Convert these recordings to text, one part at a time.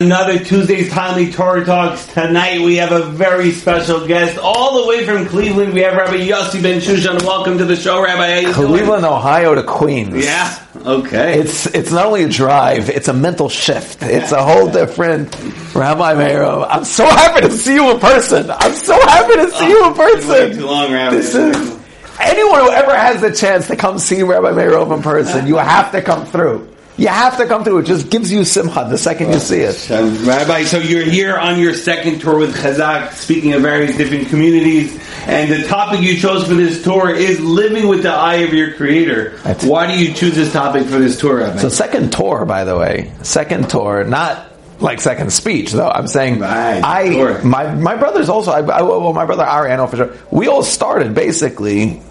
Another Tuesday's Timely Torah Talks. Tonight we have a very special guest all the way from Cleveland. We have Rabbi Yossi Ben Shushan. Welcome to the show, Rabbi. Cleveland, Ohio to Queens. Yeah. Okay. It's it's not only a drive; it's a mental shift. It's a whole different. Rabbi Meir, I'm so happy to see you in person. I'm so happy to see oh, you in person. too long, Rabbi. This is anyone who ever has the chance to come see Rabbi Meir in person. You have to come through. You have to come through. It just gives you simcha the second you see it. Rabbi, so you're here on your second tour with Chazak, speaking of various different communities, and the topic you chose for this tour is living with the eye of your Creator. That's- Why do you choose this topic for this tour, Rabbi? So second tour, by the way, second tour, not like second speech though. I'm saying Right, I tour. my my brothers also. I, I, well, my brother Ari, I know for sure. We all started basically.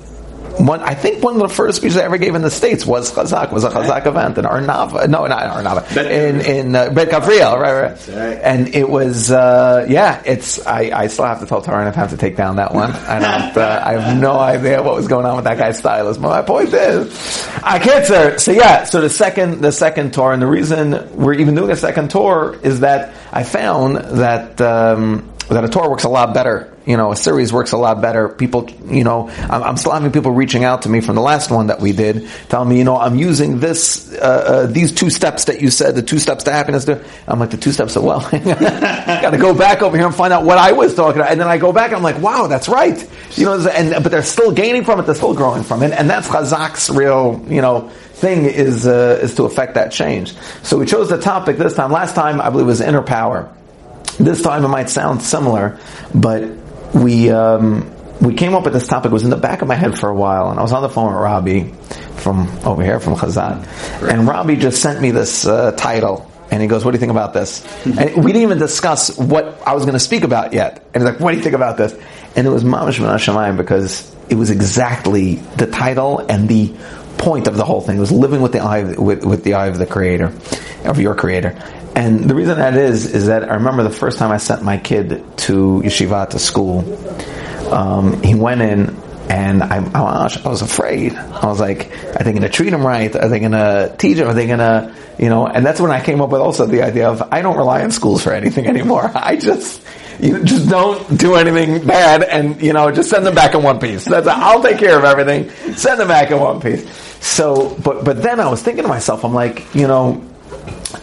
One, I think one of the first speeches I ever gave in the states was Chazak, was a Chazak event in Arnava. No, not Arnava. In in uh, Bet Gavriel, right, right. And it was, uh, yeah, it's. I, I still have to tell Taran I have to take down that one. I don't. Uh, I have no idea what was going on with that guy's stylist. But my point is, I can't, sir. So yeah, so the second the second tour, and the reason we're even doing a second tour is that I found that. Um, that a tour works a lot better. You know, a series works a lot better. People, you know, I'm, I'm still having people reaching out to me from the last one that we did, telling me, you know, I'm using this, uh, uh, these two steps that you said, the two steps to happiness. To, I'm like, the two steps of well, got to go back over here and find out what I was talking about. And then I go back and I'm like, wow, that's right. You know, and but they're still gaining from it. They're still growing from it, and that's Chazak's real, you know. Thing is uh, is to affect that change. So we chose the topic this time. Last time I believe was inner power. This time it might sound similar, but we um, we came up with this topic. It was in the back of my head for a while, and I was on the phone with Robbie from over here from Chazak, and Robbie just sent me this uh, title. And he goes, "What do you think about this?" and we didn't even discuss what I was going to speak about yet. And he's like, "What do you think about this?" And it was Mamash Ben Hashemayim because it was exactly the title and the point of the whole thing. It was living with the eye with, with the eye of the Creator, of your Creator. And the reason that is, is that I remember the first time I sent my kid to yeshiva, to school, um, he went in and I, I, was afraid. I was like, are they going to treat him right? Are they going to teach him? Are they going to, you know, and that's when I came up with also the idea of, I don't rely on schools for anything anymore. I just, you just don't do anything bad and, you know, just send them back in one piece. That's, I'll take care of everything. Send them back in one piece. So, but, but then I was thinking to myself, I'm like, you know,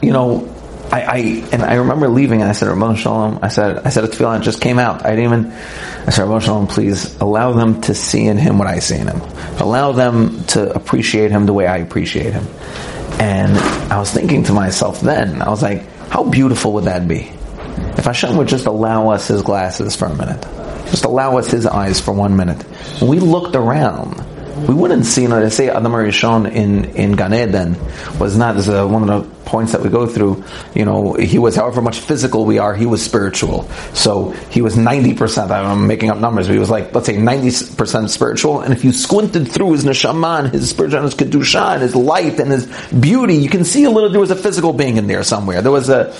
you know, I, I and I remember leaving and I said, Ramon Shalom, I said, I said, it's feeling, it just came out. I didn't even, I said, Ramon Shalom, please allow them to see in him what I see in him. Allow them to appreciate him the way I appreciate him. And I was thinking to myself then, I was like, how beautiful would that be? If Hashem would just allow us his glasses for a minute. Just allow us his eyes for one minute. We looked around, we wouldn't see, you know, they say Adam Rishon in, in Gan Eden was not, as a, uh, one of the points that we go through, you know, he was, however much physical we are, he was spiritual. So he was 90%, I'm making up numbers, but he was like, let's say 90% spiritual, and if you squinted through his neshama and his spiritual and his kedusha and his light and his beauty, you can see a little, there was a physical being in there somewhere. There was a,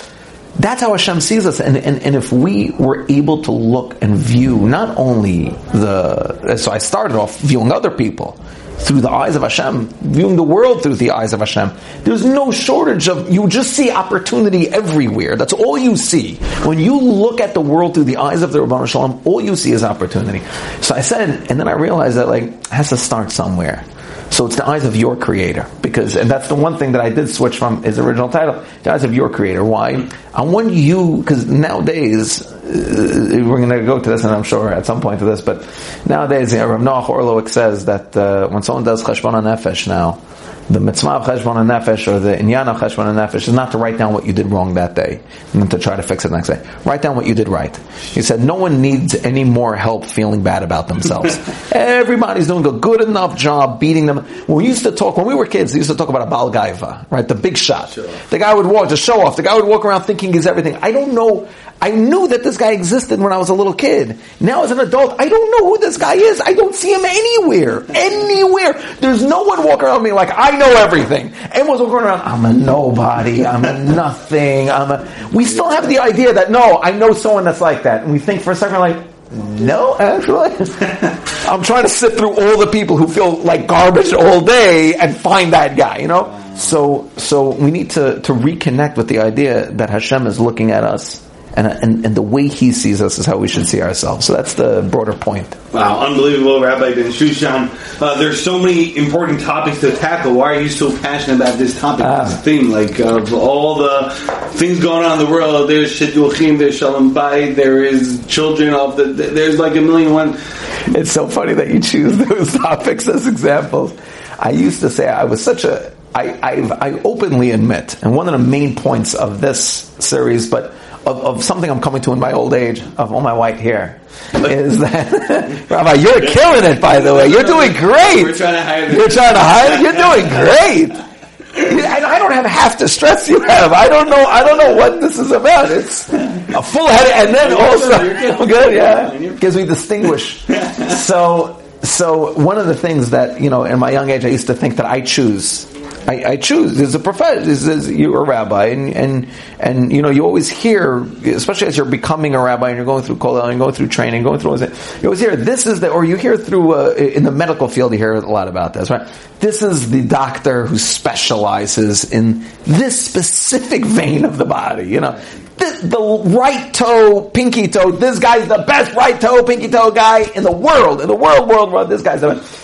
that's how Hashem sees us. And, and, and if we were able to look and view not only the, so I started off viewing other people through the eyes of Hashem, viewing the world through the eyes of Hashem. There's no shortage of, you just see opportunity everywhere. That's all you see. When you look at the world through the eyes of the Ribbono Shel Olam, all you see is opportunity. So I said, and then I realized that like, it has to start somewhere. So it's the eyes of your creator. Because, and that's the one thing that I did switch from his original title, the eyes of your creator. Why? I want you, because nowadays, we're going to go to this and I'm sure at some point to this, but nowadays, you know, Rav Noach Orlowek says that uh, when someone does cheshbon nefesh now, the mitzvah of cheshbon nefesh or the inyan of cheshbon nefesh is not to write down what you did wrong that day and then to try to fix it the next day. Write down what you did right. He said no one needs any more help feeling bad about themselves. Everybody's doing a good enough job beating them. When we used to talk, when we were kids, we used to talk about a bal gaiva, right? The big shot. The guy would walk, just show off. The guy would walk around thinking he's everything. I don't know. I knew that this guy existed when I was a little kid. Now as an adult, I don't know who this guy is. I don't see him anywhere. Anywhere. There's no one walking around me like, I know everything. Everyone's walking around, I'm a nobody. I'm a nothing. I'm a, we still have the idea that, no, I know someone that's like that. And we think for a second, like, no, actually. I'm trying to sit through all the people who feel like garbage all day and find that guy, you know? So, so we need to, to reconnect with the idea that Hashem is looking at us and, and, and the way he sees us is how we should see ourselves. So that's the broader point. Wow, unbelievable, Rabbi Ben Shushan. Uh, there's so many important topics to tackle. Why are you so passionate about this topic, Ah. this theme? Like, of all the things going on in the world, there's Shidduchim, there's Shalom Bayit, there is children of the, there's like a million one. It's so funny that you choose those topics as examples. I used to say I was such a, I, I've, I openly admit, and one of the main points of this series, but of, of something I'm coming to in my old age, of all my white hair, is that, Rabbi, you're killing it, by the way. You're doing great. We're trying to hide it. You're trying to hide it. You're doing great. I I don't have half the stress you have. I don't know. I don't know what this is about. It's a full head, and then also. I'm good. Yeah, gives me distinguish. So, so one of the things that you know, in my young age, I used to think that I choose. I, I choose. There's a profession. This is you're a rabbi, and and and you know, you always hear, especially as you're becoming a rabbi and you're going through kollel and going through training, going through all this, you always hear this is the, or you hear through uh, in the medical field, you hear a lot about this, right? This is the doctor who specializes in this specific vein of the body. You know, the, the right toe, pinky toe. This guy's the best right toe, pinky toe guy in the world. In the world, world, world. This guy's the best.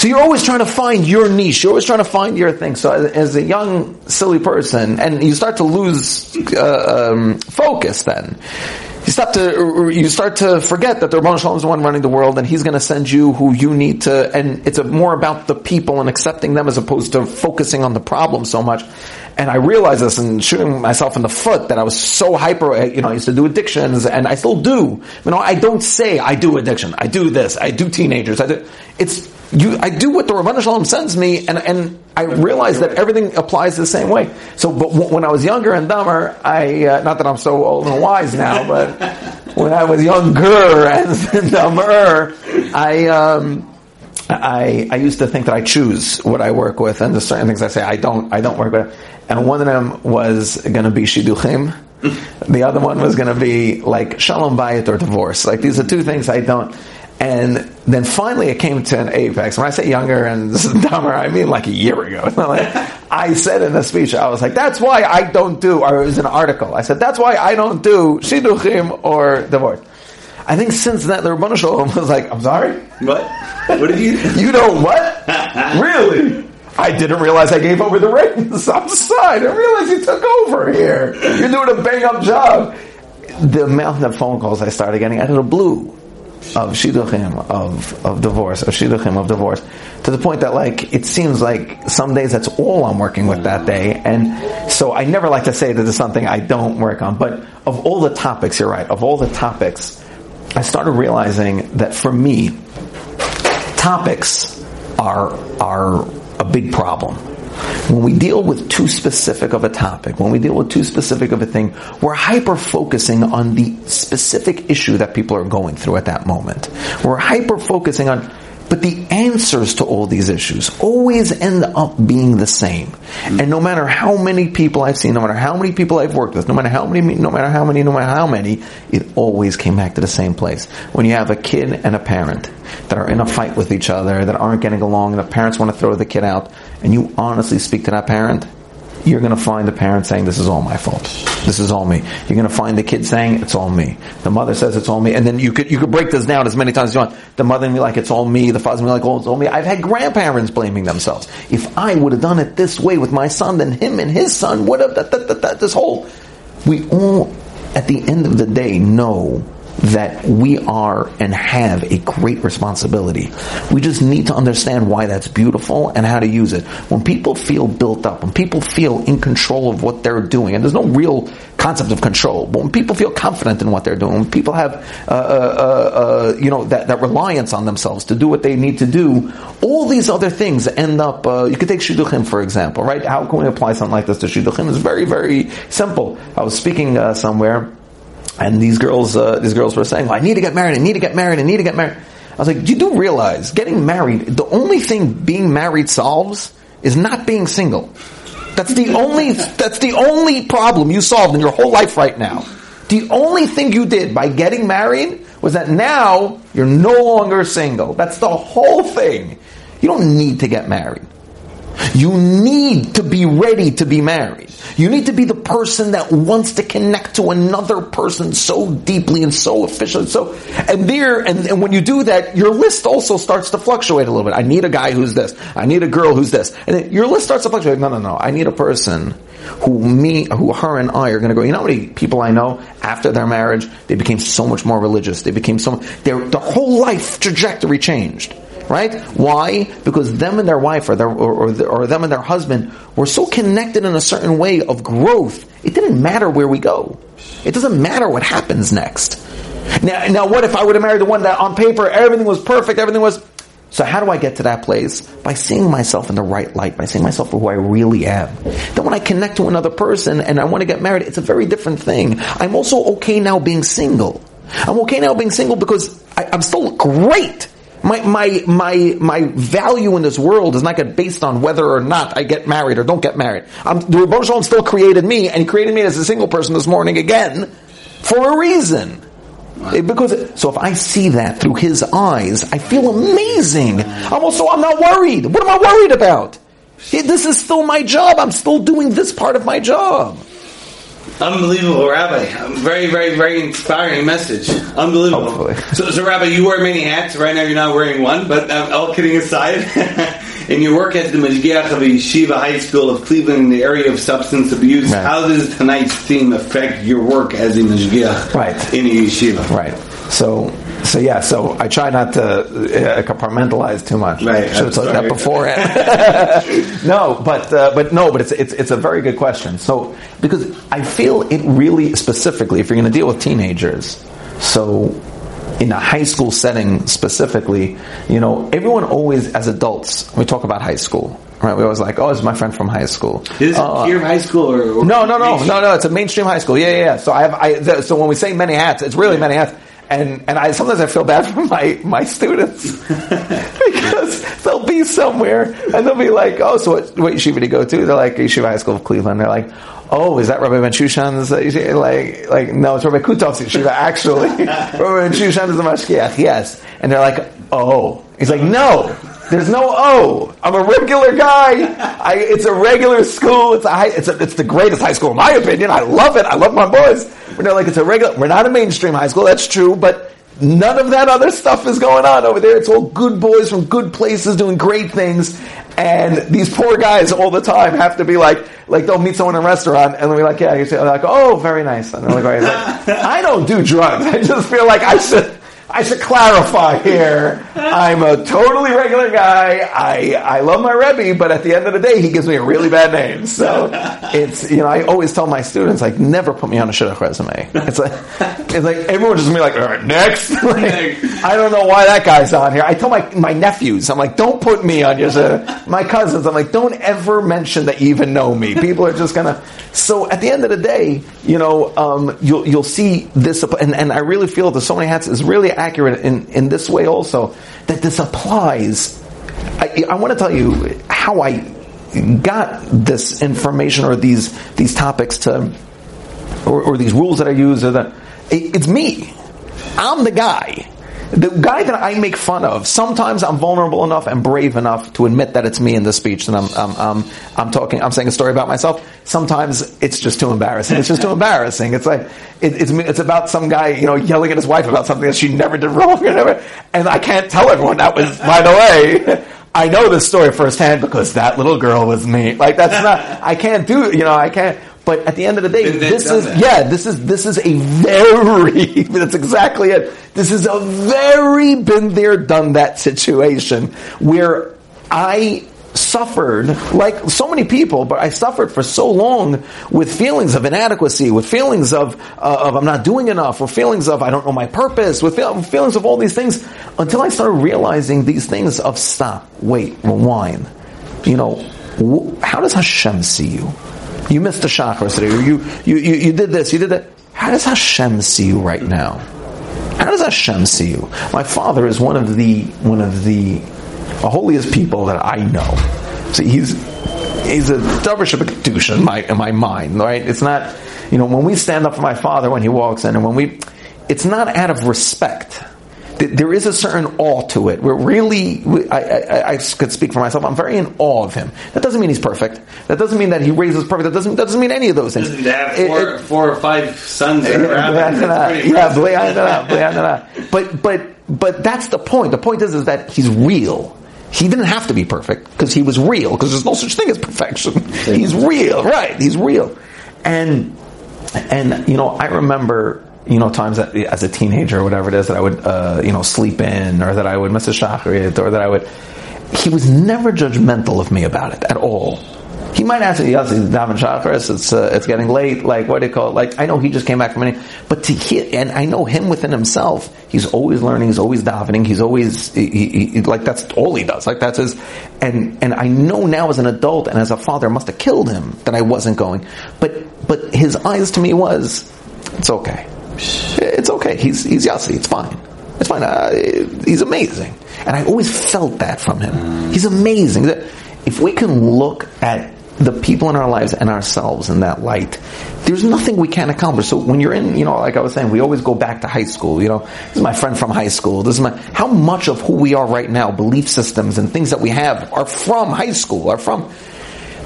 So you're always trying to find your niche. You're always trying to find your thing. So as, a young, silly person, and you start to lose uh, um, focus, then you start to you start to forget that the Ribbono Shel Olam is the one running the world, and He's going to send you who you need to. And it's more about the people and accepting them as opposed to focusing on the problem so much. And I realized this and shooting myself in the foot that I was so hyper. You know, I used to do addictions, and I still do. You know, I don't say I do addiction. I do this. I do teenagers. I do. It's you, I do what the Ribbono Shel Olam sends me, and, and I realize that everything applies the same way. So, but w- when I was younger and dumber, I, uh, not that I'm so old and wise now, but when I was younger and dumber, I, um, I, I used to think that I choose what I work with, and there's certain things I say I don't, I don't work with. And one of them was going to be shidduchim. The other one was going to be like shalom bayit or divorce. Like these are two things I don't. And then finally it came to an apex. When I say younger and dumber, I mean like a year ago. Like, I said in a speech, I was like, that's why I don't do, or it was an article. I said, that's why I don't do shidduchim or divorce. I think since then, the Ribbono Shel Olam was like, I'm sorry? What? What did you? You know what? really? I didn't realize I gave over the reins. I'm sorry. I didn't realize you took over here. You're doing a bang up job. The amount of phone calls I started getting out of the blue of shidduchim, of, of divorce, of shidduchim, of divorce, to the point that like, it seems like some days that's all I'm working with that day. And so I never like to say that there's something I don't work on, but of all the topics, you're right, of all the topics, I started realizing that for me, topics are are a big problem. When we deal with too specific of a topic, when we deal with too specific of a thing, we're hyper focusing on the specific issue that people are going through at that moment. We're hyper focusing on but the answers to all these issues always end up being the same. And no matter how many people I've seen, no matter how many people I've worked with, no matter how many, no matter how many, no matter how many, it always came back to the same place. When you have a kid and a parent that are in a fight with each other, that aren't getting along, and the parents want to throw the kid out, and you honestly speak to that parent, you're going to find the parent saying, this is all my fault. This is all me. You're going to find the kid saying, it's all me. The mother says it's all me. And then you could, you could break this down as many times as you want. The mother will be like, it's all me. The father will be like, oh, it's all me. I've had grandparents blaming themselves. If I would have done it this way with my son, then him and his son would have, that, this whole, we all, at the end of the day, know that we are and have a great responsibility. We just need to understand why that's beautiful and how to use it. When people feel built up, when people feel in control of what they're doing, and there's no real concept of control, but when people feel confident in what they're doing, when people have, uh, uh, uh, you know, that, that reliance on themselves to do what they need to do, all these other things end up, uh, you could take Shidduchim, for example, right? How can we apply something like this to Shidduchim? It's very, very simple. I was speaking uh, somewhere, and these girls, uh, these girls were saying, well, I need to get married, I need to get married, I need to get married. I was like, you do realize getting married, the only thing being married solves is not being single. That's the only, that's the only problem you solved in your whole life right now. The only thing you did by getting married was that now you're no longer single. That's the whole thing. You don't need to get married. You need to be ready to be married. You need to be the person that wants to connect to another person so deeply and so efficiently. So, and there, and, and when you do that, your list also starts to fluctuate a little bit. I need a guy who's this. I need a girl who's this. And your list starts to fluctuate. No, no, no. I need a person who me, who her and I are going to go. You know how many people I know after their marriage, they became so much more religious. They became so, their, their whole life trajectory changed right? Why? Because them and their wife or, their, or, or, or, them and their husband were so connected in a certain way of growth. It didn't matter where we go. It doesn't matter what happens next. Now, now what if I would have married the one that on paper everything was perfect, everything was. So how do I get to that place? By seeing myself in the right light, by seeing myself for who I really am. Then when I connect to another person and I want to get married, it's a very different thing. I'm also okay now being single. I'm okay now being single because I, I'm still great my, my, my, my value in this world is not get based on whether or not I get married or don't get married. I'm, the Rebbe Shalom still created me, and he created me as a single person this morning again, for a reason. Eh, because, so if I see that through his eyes, I feel amazing. I'm also, I'm not worried. What am I worried about? Eh, this is still my job. I'm still doing this part of my job. Unbelievable, Rabbi. Very, very, very inspiring message. Unbelievable. Hopefully. So, so, Rabbi, you wear many hats. Right now, you're not wearing one, but uh, all kidding aside, in your work at the Mashgiach of Yeshiva High School of Cleveland in the area of substance abuse, Right. how does tonight's theme affect your work as a Mashgiach Right. in a yeshiva? Right. So, so yeah. So I try not to uh, compartmentalize too much. Right, Should have told you that beforehand. no, but uh, but no, but it's it's it's a very good question. So because I feel it really specifically, if you're going to deal with teenagers, so in a high school setting specifically, you know, everyone always as adults we talk about high school. Right, we always like, oh, it's my friend from high school. Is it pure high school or, or no, no, no, no, no. It's a mainstream high school. Yeah, yeah. yeah. So I have. I, th- so when we say many hats, it's really many hats. And and I sometimes I feel bad for my my students because they'll be somewhere and they'll be like, oh, so what, what yeshiva do you go to? They're like Yeshiva High School of Cleveland. They're like. Oh, is that Rabbi Ben Shushan's? uh. Like, like no, it's Rabbi Kutov's yeshiva. Actually, Rabbi Ben Shushan is the mashgiach. Yes, and they're like, oh, he's like, no, there's no O. I'm a regular guy. I, it's a regular school. It's a high, it's a, it's the greatest high school in my opinion. I love it. I love my boys. But they're like, it's a regular, we're not a mainstream high school. That's true, but none of that other stuff is going on over there. It's all good boys from good places doing great things. And these poor guys all the time have to be like, like they'll meet someone in a restaurant and they'll be like, yeah, you say, like, oh, very nice. And they're like, "Right." It's like, I don't do drugs. I just feel like I should, I should clarify here. I'm a totally regular guy. I, I love my Rebbe, but at the end of the day, he gives me a really bad name. So it's, you know, I always tell my students, like, never put me on a shidduch resume. It's like, it's like, everyone just be like, all right, next. Like, I don't know why that guy's on here. I tell my, my nephews, I'm like, don't put me on your shidduch. My cousins, I'm like, don't ever mention that you even know me. People are just gonna, so at the end of the day, you know, um, you'll, you'll see this, and, and I really feel that so many hats is really accurate in, in this way also, that this applies. I, I want to tell you how I got this information or these, these topics to, or, or these rules that I use or that, it, it's me. I'm the guy. The guy that I make fun of. Sometimes I'm vulnerable enough and brave enough to admit that it's me in the speech that I'm, I'm, I'm, I'm talking, I'm saying a story about myself. Sometimes it's just too embarrassing. It's just too embarrassing. It's like, it, it's, it's about some guy, you know, yelling at his wife about something that she never did wrong. And I can't tell everyone that was, by the way, I know this story firsthand because that little girl was me. Like that's not, I can't do, you know, I can't, but at the end of the day, this is, that. yeah, this is, this is a very, that's exactly it. This is a very been there, done that situation where I suffered, like so many people, but I suffered for so long with feelings of inadequacy, with feelings of, uh, of I'm not doing enough, or feelings of I don't know my purpose, with feel- feelings of all these things, until I started realizing these things of stop, wait, rewind. You know, wh- how does Hashem see you? You missed the chakras today, you, you, you, you did this, you did that. How does Hashem see you right now? How does Hashem see you? My father is one of the one of the holiest people that I know. See, he's he's a davar kedusha in my in my mind, right? It's not, you know, when we stand up for my father when he walks in, and when we, it's not out of respect. Th- there is a certain awe to it. We're really, we, I, I, I could speak for myself. I'm very in awe of him. That doesn't mean he's perfect. That doesn't mean that he raises perfect. That doesn't that doesn't mean any of those things. Have four, it- four or five sons yeah, rabbis? That's pretty yeah, impressive. bli- I know that, bli- I know that. But but but that's the point. The point is is that he's real. He didn't have to be perfect because he was real. Because there's no such thing as perfection. He's real, right? He's real, and and you know I remember you know times that as a teenager or whatever it is that I would uh, you know sleep in or that I would miss a shacharit or that I would. He was never judgmental of me about it at all. He might ask me, yes, it's Daven Shacharis, it's, uh, it's getting late, like, what do you call it? Like, I know he just came back from any, but to hear, and I know him within himself, he's always learning, he's always davening, he's always, he, he, he- like, that's all he does, like, that's his, and, and I know now as an adult and as a father, must have killed him that I wasn't going, but, but his eyes to me was, it's okay. It's okay. He's, he's Yossi, it's fine. It's fine. Uh, he's amazing. And I always felt that from him. He's amazing. If we can look at the people in our lives and ourselves in that light, there's nothing we can't accomplish. So when you're in, you know, like I was saying, we always go back to high school. You know, this is my friend from high school. This is my, how much of who we are right now, belief systems and things that we have are from high school, are from,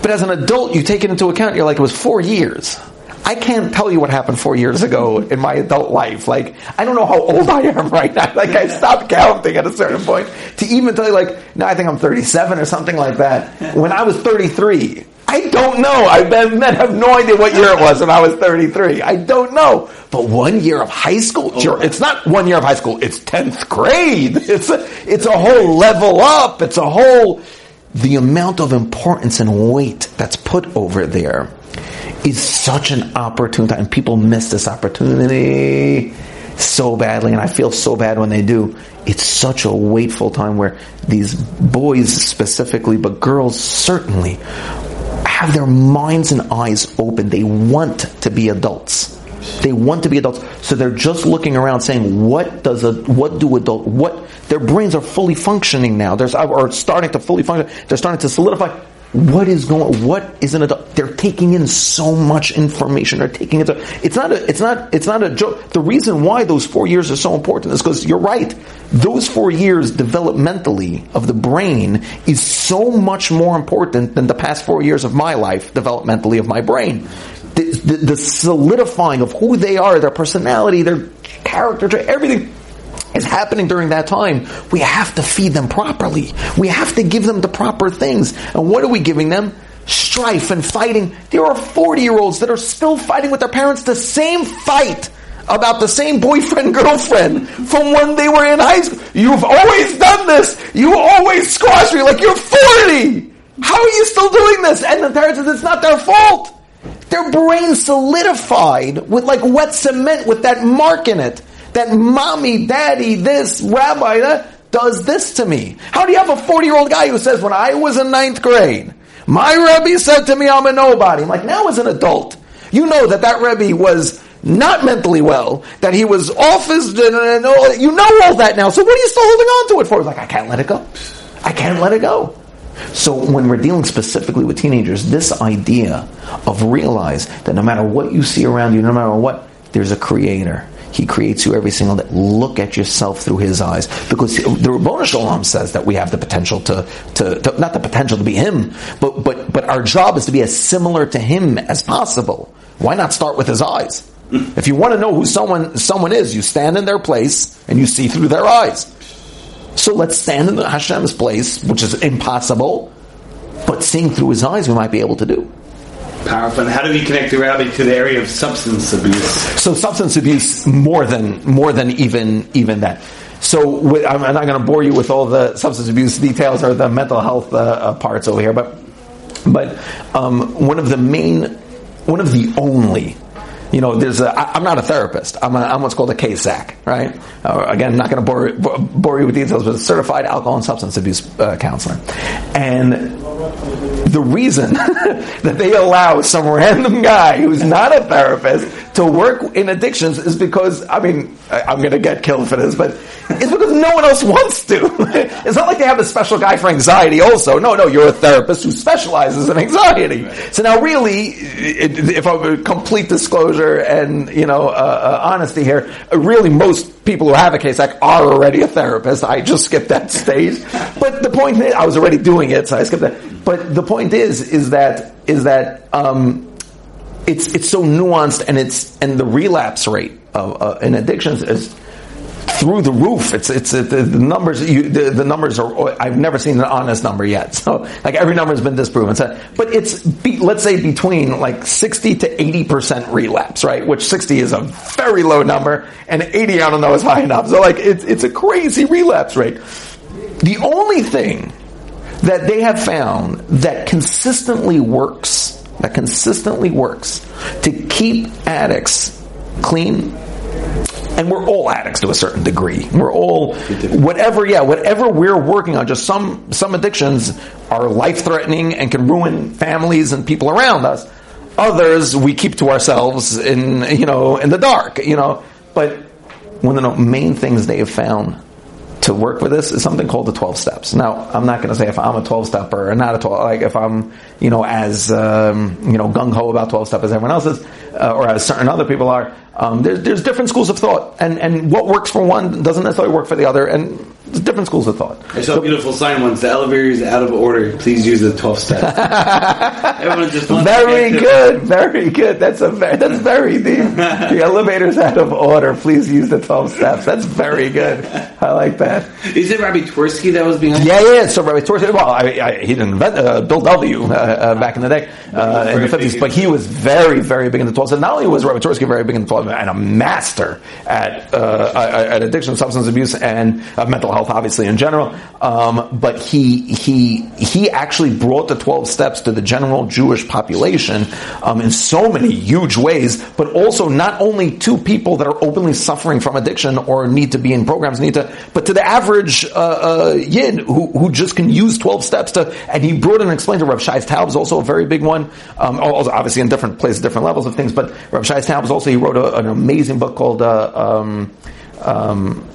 but as an adult, you take it into account, you're like, it was four years. I can't tell you what happened four years ago in my adult life. Like, I don't know how old I am right now. Like, I stopped counting at a certain point to even tell you, like, no, I think I'm 37 or something like that. When I was 33, I don't know. I have no idea what year it was when I was 33. I don't know. But one year of high school, oh, sure, it's not one year of high school, it's 10th grade. It's a, it's a whole level up. It's a whole, the amount of importance and weight that's put over there is such an opportune time. People miss this opportunity so badly, and I feel so bad when they do. It's such a waitful time where these boys specifically, but girls certainly, have their minds and eyes open. They want to be adults. They want to be adults. So they're just looking around saying, what does a, what do adult, what, their brains are fully functioning now. There's, or starting to fully function. They're starting to solidify. What is going, what is an adult? They're taking in so much information. They're taking it, it's not a, it's not, it's not a joke. The reason why those four years are so important is because you're right. Those four years developmentally of the brain is so much more important than the past four years of my life developmentally of my brain the, the, the solidifying of who they are, their personality, their character, everything is happening during that time. We have to feed them properly. We have to give them the proper things. And what are we giving them? Strife and fighting. There are 40 year olds that are still fighting with their parents the same fight about the same boyfriend girlfriend from when they were in high school. You've always done this. You always squash me like you're 40. How are you still doing this? And the parents says it's not their fault. Their brain solidified with like wet cement with that mark in it. That mommy, daddy, this, rabbi, that does this to me. How do you have a 40 year old guy who says, when I was in ninth grade, my Rebbe said to me, I'm a nobody. I'm like, now as an adult, you know that that Rebbe was not mentally well, that he was off his, you know all that now. So what are you still holding on to it for? He's like, I can't let it go. I can't let it go. So when we're dealing specifically with teenagers, this idea of realize that no matter what you see around you, no matter what, there's a creator. He creates you every single day. Look at yourself through his eyes. Because the Ribbono Shel Olam says that we have the potential to, to, to, not the potential to be him, but, but, but our job is to be as similar to him as possible. Why not start with his eyes? If you want to know who someone, someone is, you stand in their place and you see through their eyes. So let's stand in Hashem's place, which is impossible, but seeing through his eyes we might be able to do. Powerful. And how do we connect the rabbi to the area of substance abuse? So substance abuse more than more than even even that. So I'm not going to bore you with all the substance abuse details or the mental health uh, uh, parts over here, but but um, one of the main, one of the only you know, there's a, I, I'm not a therapist. I'm, a, I'm what's called a CASAC, right? Uh, again, not going to bore, bore you with details, but a certified alcohol and substance abuse uh, counselor. And the reason that they allow some random guy who's not a therapist to work in addictions is because, I mean, I, am going to get killed for this, but it's because no one else wants to. it's not like they have a special guy for anxiety also. No, no, you're a therapist who specializes in anxiety. So now really, if I'm complete disclosure and, you know, uh, uh, honesty here, really most people who have a case like are already a therapist. I just skipped that stage. But the point is, I was already doing it, so I skipped that. But the point is, is that, is that, um, it's it's so nuanced and it's and the relapse rate of uh, in addictions is through the roof. It's it's the, the numbers. You, the, the, numbers are. I've never seen an honest number yet. So like every number has been disproven. So, but it's be, let's say between like sixty to eighty percent relapse, right? Which sixty is a very low number, and eighty I don't know is high enough. So like it's it's a crazy relapse rate. The only thing that they have found that consistently works that consistently works to keep addicts clean and we're all addicts to a certain degree. We're all whatever, yeah, whatever we're working on. Just some some addictions are life threatening and can ruin families and people around us. Others we keep to ourselves in you know in the dark, you know. But one of the main things they have found to work with this is something called the 12 steps. Now, I'm not going to say if I'm a 12 stepper or not a 12, like if I'm, you know, as, um, you know, gung ho about 12 step as everyone else is, uh, or as certain other people are. Um, there's, there's different schools of thought, and, and what works for one doesn't necessarily work for the other, and different schools of thought. I saw a beautiful sign once. The elevator is out of order. Please use the 12 step. Everyone just very good, very good. That's a very, that's very deep. the elevator's out of order. Please use the 12 steps. That's very good. I like that. Is it Rabbi Twersky that was behind? Yeah, yeah. So Rabbi Twersky. Well, I, I, he didn't invent uh, Bill W. Uh, uh, back in the day uh, in the 50s, but he was very, very big in the 12 steps. Not only was Rabbi Twersky very big in the 12 and a master at uh, at addiction, substance abuse, and uh, mental health health, obviously in general. Um, but he he he actually brought the twelve steps to the general Jewish population um, in so many huge ways. But also not only to people that are openly suffering from addiction or need to be in programs, need to, but to the average uh, uh, who who just can use twelve steps to. And he brought and explained to Rav Shais Taub is also a very big one. Um, also obviously in different places, different levels of things. But Rav Shais Taub is also he wrote a, an amazing book called. Uh, um, um,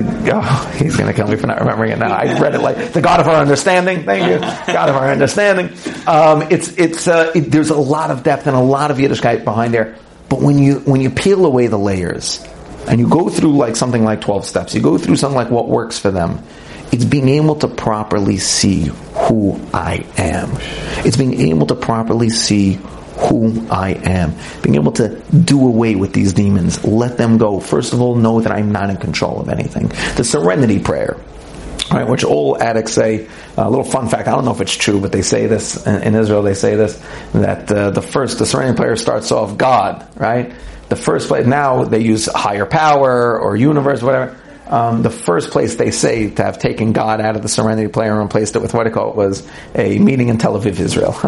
the, oh, he's going to kill me for not remembering it now. I read it like the God of our understanding. Thank you, God of our understanding. Um, it's it's uh, it, there's a lot of depth and a lot of Yiddishkeit behind there. But when you when you peel away the layers and you go through like something like twelve steps, you go through something like what works for them. It's being able to properly see who I am. It's being able to properly see who I am. Being able to do away with these demons, let them go. First of all, know that I'm not in control of anything. The serenity prayer. Right, which all addicts say. A little fun fact: I don't know if it's true, but they say this in, in Israel. They say this that uh, the first the serenity prayer starts off God, right? The first place now they use higher power or universe, whatever um, the first place they say to have taken God out of the Serenity Prayer and replaced it with what I call it was a meeting in Tel Aviv, Israel.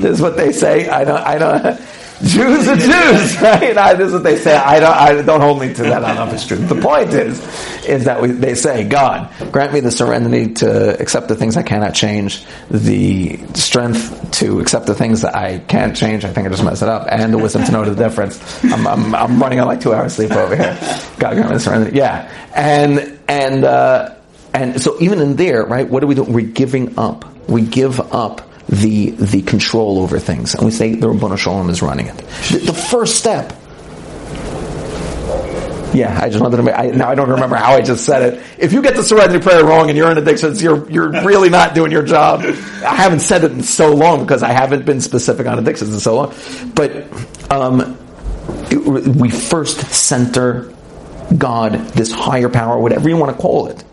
this is what they say. I don't. I don't. Jews are Jews, right? I, this is what they say. I don't, I don't hold me to that. I don't know if it's true. The point is, is that we, they say, God, grant me the serenity to accept the things I cannot change, the strength to accept the things that I can't change. I think I just messed it up, and the wisdom to know the difference. I'm, I'm, I'm running on like two hours sleep over here. God, grant me the serenity. Yeah, and and uh, and so even in there, right? What do we do? We're giving up. We give up the the control over things, and we say the Ribbono Shel Olam is running it. The, the, first step. Yeah, I just wanted to. Make, I, now I don't remember how I just said it. If you get the Serenity Prayer wrong and you're in addictions, you're you're really not doing your job. I haven't said it in so long because I haven't been specific on addictions in so long. But um, we first center God, this higher power, whatever you want to call it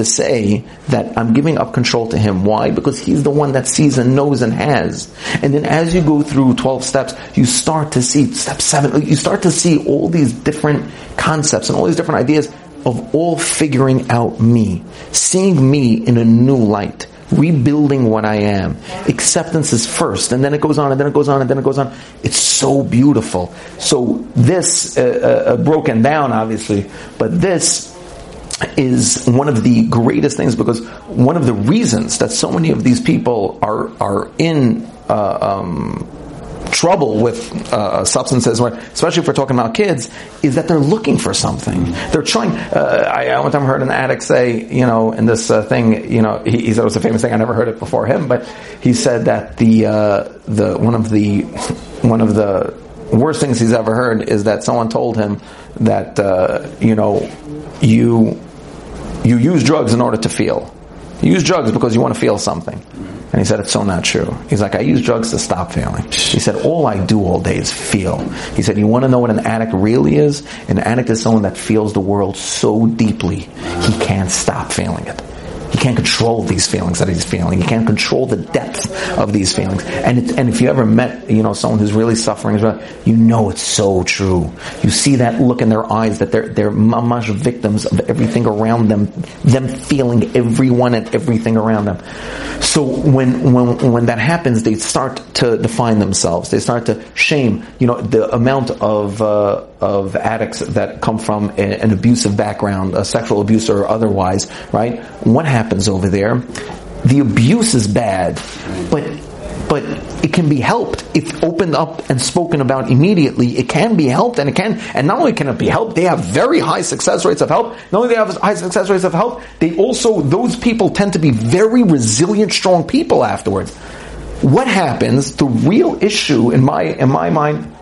to say that I'm giving up control to him. Why? Because he's the one that sees and knows and has. And then as you go through 12 steps, you start to see, step 7, you start to see all these different concepts and all these different ideas of all figuring out me, seeing me in a new light rebuilding what I am. Acceptance is first, and then it goes on, and then it goes on, and then it goes on. It's so beautiful. So this, uh, uh, broken down, obviously, but this is one of the greatest things because one of the reasons that so many of these people are are in uh, um, trouble with uh, substances, especially if we're talking about kids, is that they're looking for something. They're trying. Uh, I, one time heard an addict say, you know, in this uh, thing, you know, he, he, said it was a famous thing. I never heard it before him, but he said that the uh, the one of the one of the worst things he's ever heard is that someone told him that uh, you know you you use drugs in order to feel. You use drugs because you want to feel something. And he said, it's so not true. He's like, I use drugs to stop feeling. He said, all I do all day is feel. He said, you want to know what an addict really is? An addict is someone that feels the world so deeply, he can't stop feeling it. Can't control these feelings that he's feeling. You can't control the depth of these feelings. And it, and if you ever met, you know, someone who's really suffering, as well, you know it's so true. You see that look in their eyes that they're they're mamash victims of everything around them, them feeling everyone and everything around them. So when when when that happens, they start to define themselves. They start to shame. You know, the amount of uh, of addicts that come from a, an abusive background, a sexual abuse or otherwise, right? What happens over there? The abuse is bad, but but it can be helped if opened up and spoken about immediately. It can be helped, and it can, and not only can it be helped, they have very high success rates of help. Not only they have high success rates of help, they also those people tend to be very resilient, strong people afterwards. What happens? The real issue in my in my mind,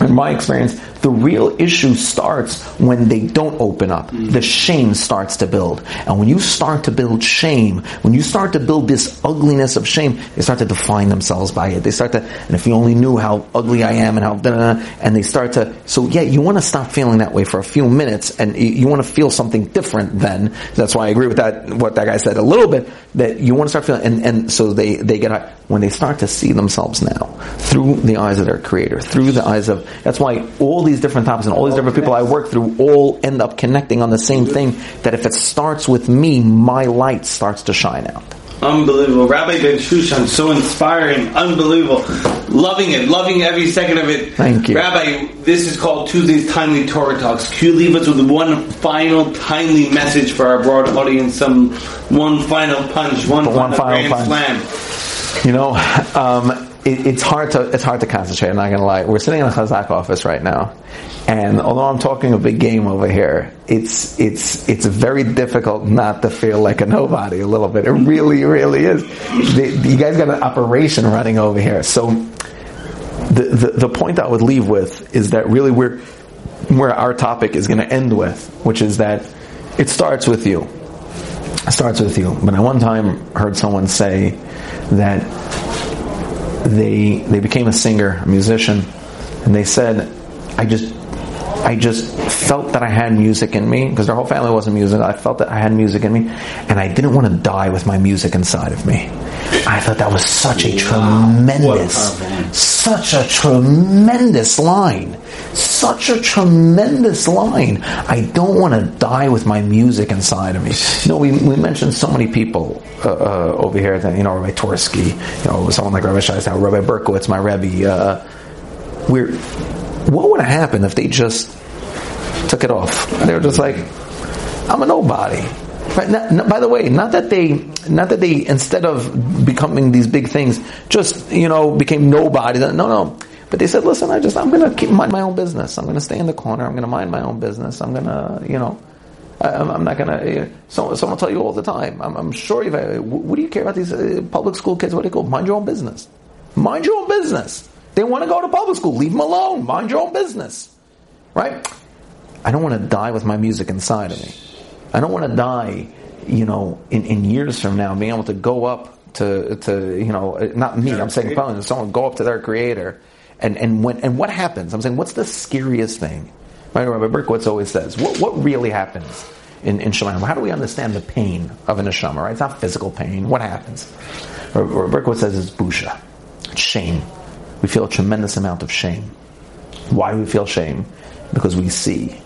in my experience, the real issue starts when they don't open up. Mm. The shame starts to build. And when you start to build shame, when you start to build this ugliness of shame, they start to define themselves by it. They start to, and if you only knew how ugly I am and how, and they start to, so yeah, you want to stop feeling that way for a few minutes and you, you want to feel something different then. That's why I agree with that, what that guy said a little bit, that you want to start feeling, and, and so they, they get, when they start to see themselves now, through the eyes of their creator, through the eyes of, that's why all these different topics and all these different people I work through all end up connecting on the same thing that if it starts with me, my light starts to shine out. Unbelievable. Rabbi Ben Shushan, so inspiring, unbelievable. Loving it, loving every second of it. Thank you. Rabbi, this is called Tuesday's Timely Torah Talks. Can you leave us with one final timely message for our broad audience? Some one final punch, one, one final, final grand punch. slam. You know, um, it, it's hard to it's hard to concentrate. I'm not going to lie. We're sitting in a Chazak office right now, and although I'm talking a big game over here, it's it's it's very difficult not to feel like a nobody a little bit. It really, really is. The, you guys got an operation running over here, so. The, the, the point I would leave with is that really we're, where our topic is going to end with, which is that it starts with you. It starts with you. But I one time heard someone say that they they became a singer, a musician, and they said, I just I just felt that I had music in me because their whole family wasn't music. I felt that I had music in me, and I didn't want to die with my music inside of me. I thought that was such a tremendous, such a tremendous line, such a tremendous line. I don't want to die with my music inside of me. You know, we, we mentioned so many people uh, uh, over here that you know, Rabbi Twersky, you know, someone like Rabbi Shais Taub, Rabbi Berkowitz, my Rebbe. Uh, we're what would have happened if they just took it off? They were just like, I'm a nobody. Right? Not, not, by the way, not that they, not that they, instead of becoming these big things, just you know became nobody. No, no. But they said, listen, I just, I'm going to keep mind my own business. I'm going to stay in the corner. I'm going to mind my own business. I'm going to, you know, I, am not going to. Someone, someone will tell you all the time. I'm, I'm sure you've. What do you care about these uh, public school kids? What do you call? Mind your own business. Mind your own business. They want to go to public school. Leave them alone. Mind your own business. Right? I don't want to die with my music inside of me. I don't want to die, you know, in, in years from now, being able to go up to, to you know, not me, I'm saying someone go up to their creator. And, and, when, and what happens? I'm saying, what's the scariest thing? Right? Rabbi Berkowitz always says, what, what really happens in, in Shemayim? How do we understand the pain of an neshama, right? It's not physical pain. What happens? Rabbi Berkowitz says it's busha. It's shame we feel a tremendous amount of shame. Why do we feel shame? Because we see.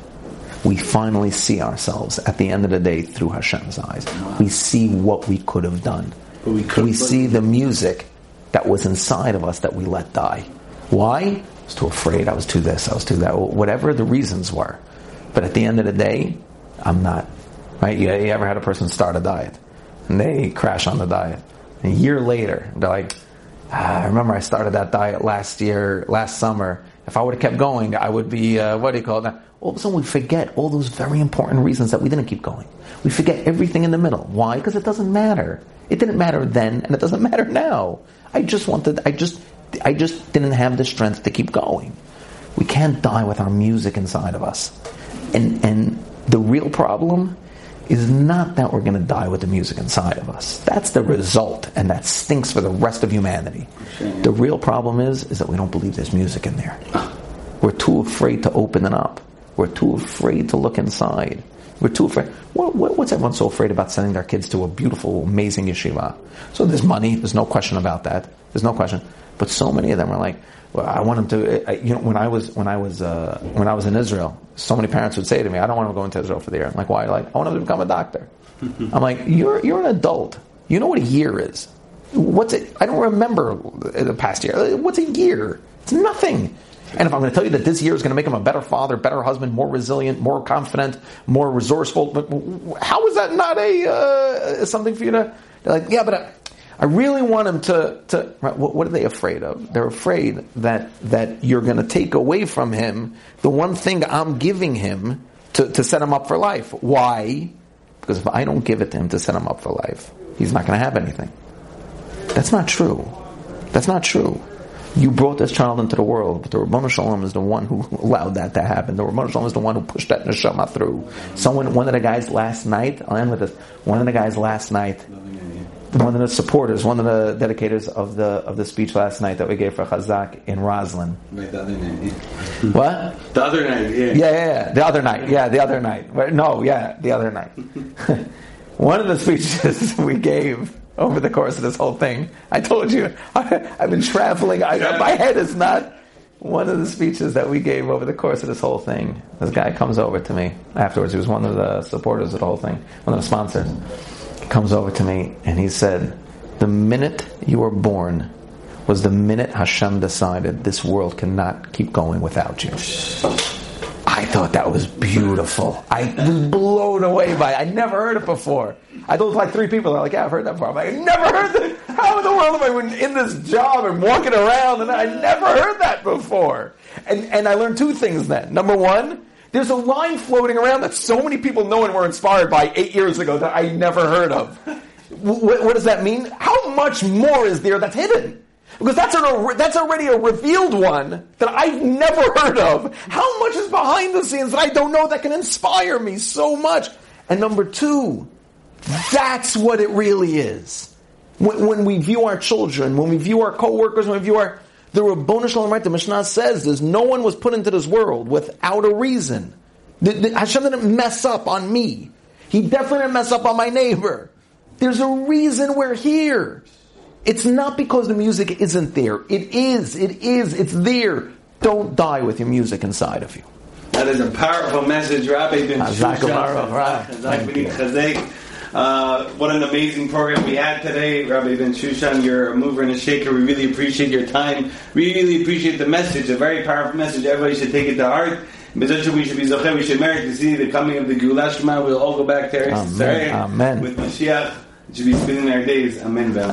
We finally see ourselves at the end of the day through Hashem's eyes. We see what we could have done. we, we see the music that was inside of us that we let die. Why? I was too afraid. I was too this. I was too that. Whatever the reasons were. But at the end of the day, I'm not. Right? You, you ever had a person start a diet and they crash on the diet? A year later, they're like, I remember I started that diet last year, last summer. If I would have kept going, I would be, uh, what do you call it? All of a sudden we forget all those very important reasons that we didn't keep going. We forget everything in the middle. Why? Because it doesn't matter. It didn't matter then, and it doesn't matter now. I just wanted, I just, I just didn't have the strength to keep going. We can't die with our music inside of us. And, and the real problem is not that we're going to die with the music inside of us. That's the result, and that stinks for the rest of humanity. The real problem is, is that we don't believe there's music in there. We're too afraid to open it up. We're too afraid to look inside. We're too afraid. What, what, what's everyone so afraid about sending their kids to a beautiful, amazing yeshiva? So there's money. There's no question about that. There's no question. But so many of them are like, well, I want them to. I, you know, when I was when I was uh, when I was in Israel, so many parents would say to me, "I don't want to go into Israel for the year." I'm like, "Why?" Like, I want them to become a doctor. I'm like, "You're you're an adult. You know what a year is. What's it? I don't remember the past year. What's a year? It's nothing." And if I'm going to tell you that this year is going to make him a better father, better husband, more resilient, more confident, more resourceful, but how is that not a uh, something for you to? They're like, yeah, but I, really want him to. to right, what, what, are they afraid of? They're afraid that that you're going to take away from him the one thing I'm giving him to, to set him up for life. Why? Because if I don't give it to him to set him up for life, he's not going to have anything. That's not true. That's not true. You brought this child into the world, but the Ribbono Shel Olam is the one who allowed that to happen. The Ribbono Shel Olam is the one who pushed that neshama through. Someone, one of the guys last night, I'll end with this. One of the guys last night, one of the supporters, one of the dedicators of the of the speech last night that we gave for Chazak in Roslyn. Right, the other night. Yeah. What? The other night, yeah. Yeah, yeah, yeah. The other night. Yeah, the other night. No, yeah, the other night. one of the speeches we gave over the course of this whole thing. I told you, I, have been traveling. I, my head is not one of the speeches that we gave over the course of this whole thing. This guy comes over to me afterwards. He was one of the supporters of the whole thing, one of the sponsors. Comes over to me and he said, The minute you were born was the minute Hashem decided this world cannot keep going without you. I thought that was beautiful. I was blown away by it. I never heard it before. I told like three people, they're like, yeah, I've heard that before. I'm like, I never heard that. How in the world am I in this job and walking around and I never heard that before? And, and I learned two things then. Number one, there's a line floating around that so many people know and were inspired by eight years ago that I never heard of. what, what does that mean? How much more is there that's hidden? Because that's, an, that's already a revealed one that I've never heard of. How much is behind the scenes that I don't know that can inspire me so much? And number two, that's what it really is. When, when we view our children, when we view our co-workers, when we view our, the Ribbono Shel Olam, right, the Mishnah says there's no one was put into this world without a reason. The, the, Hashem didn't mess up on me. He definitely didn't mess up on my neighbor. There's a reason we're here. It's not because the music isn't there. It is. It is. It's there. Don't die with your music inside of you. That is a powerful message, Rabbi Ben uh, what an amazing program we had today, Rabbi Ben Shushan. You're a mover and a shaker. We really appreciate your time. We really appreciate the message, a very powerful message. Everybody should take it to heart. We should be zocher. We should merit to see the coming of the Geulah Shleimah. We'll all go back to Eretz Amen. Amen. with Mashiach. We should be spending our days. Amen. Amen.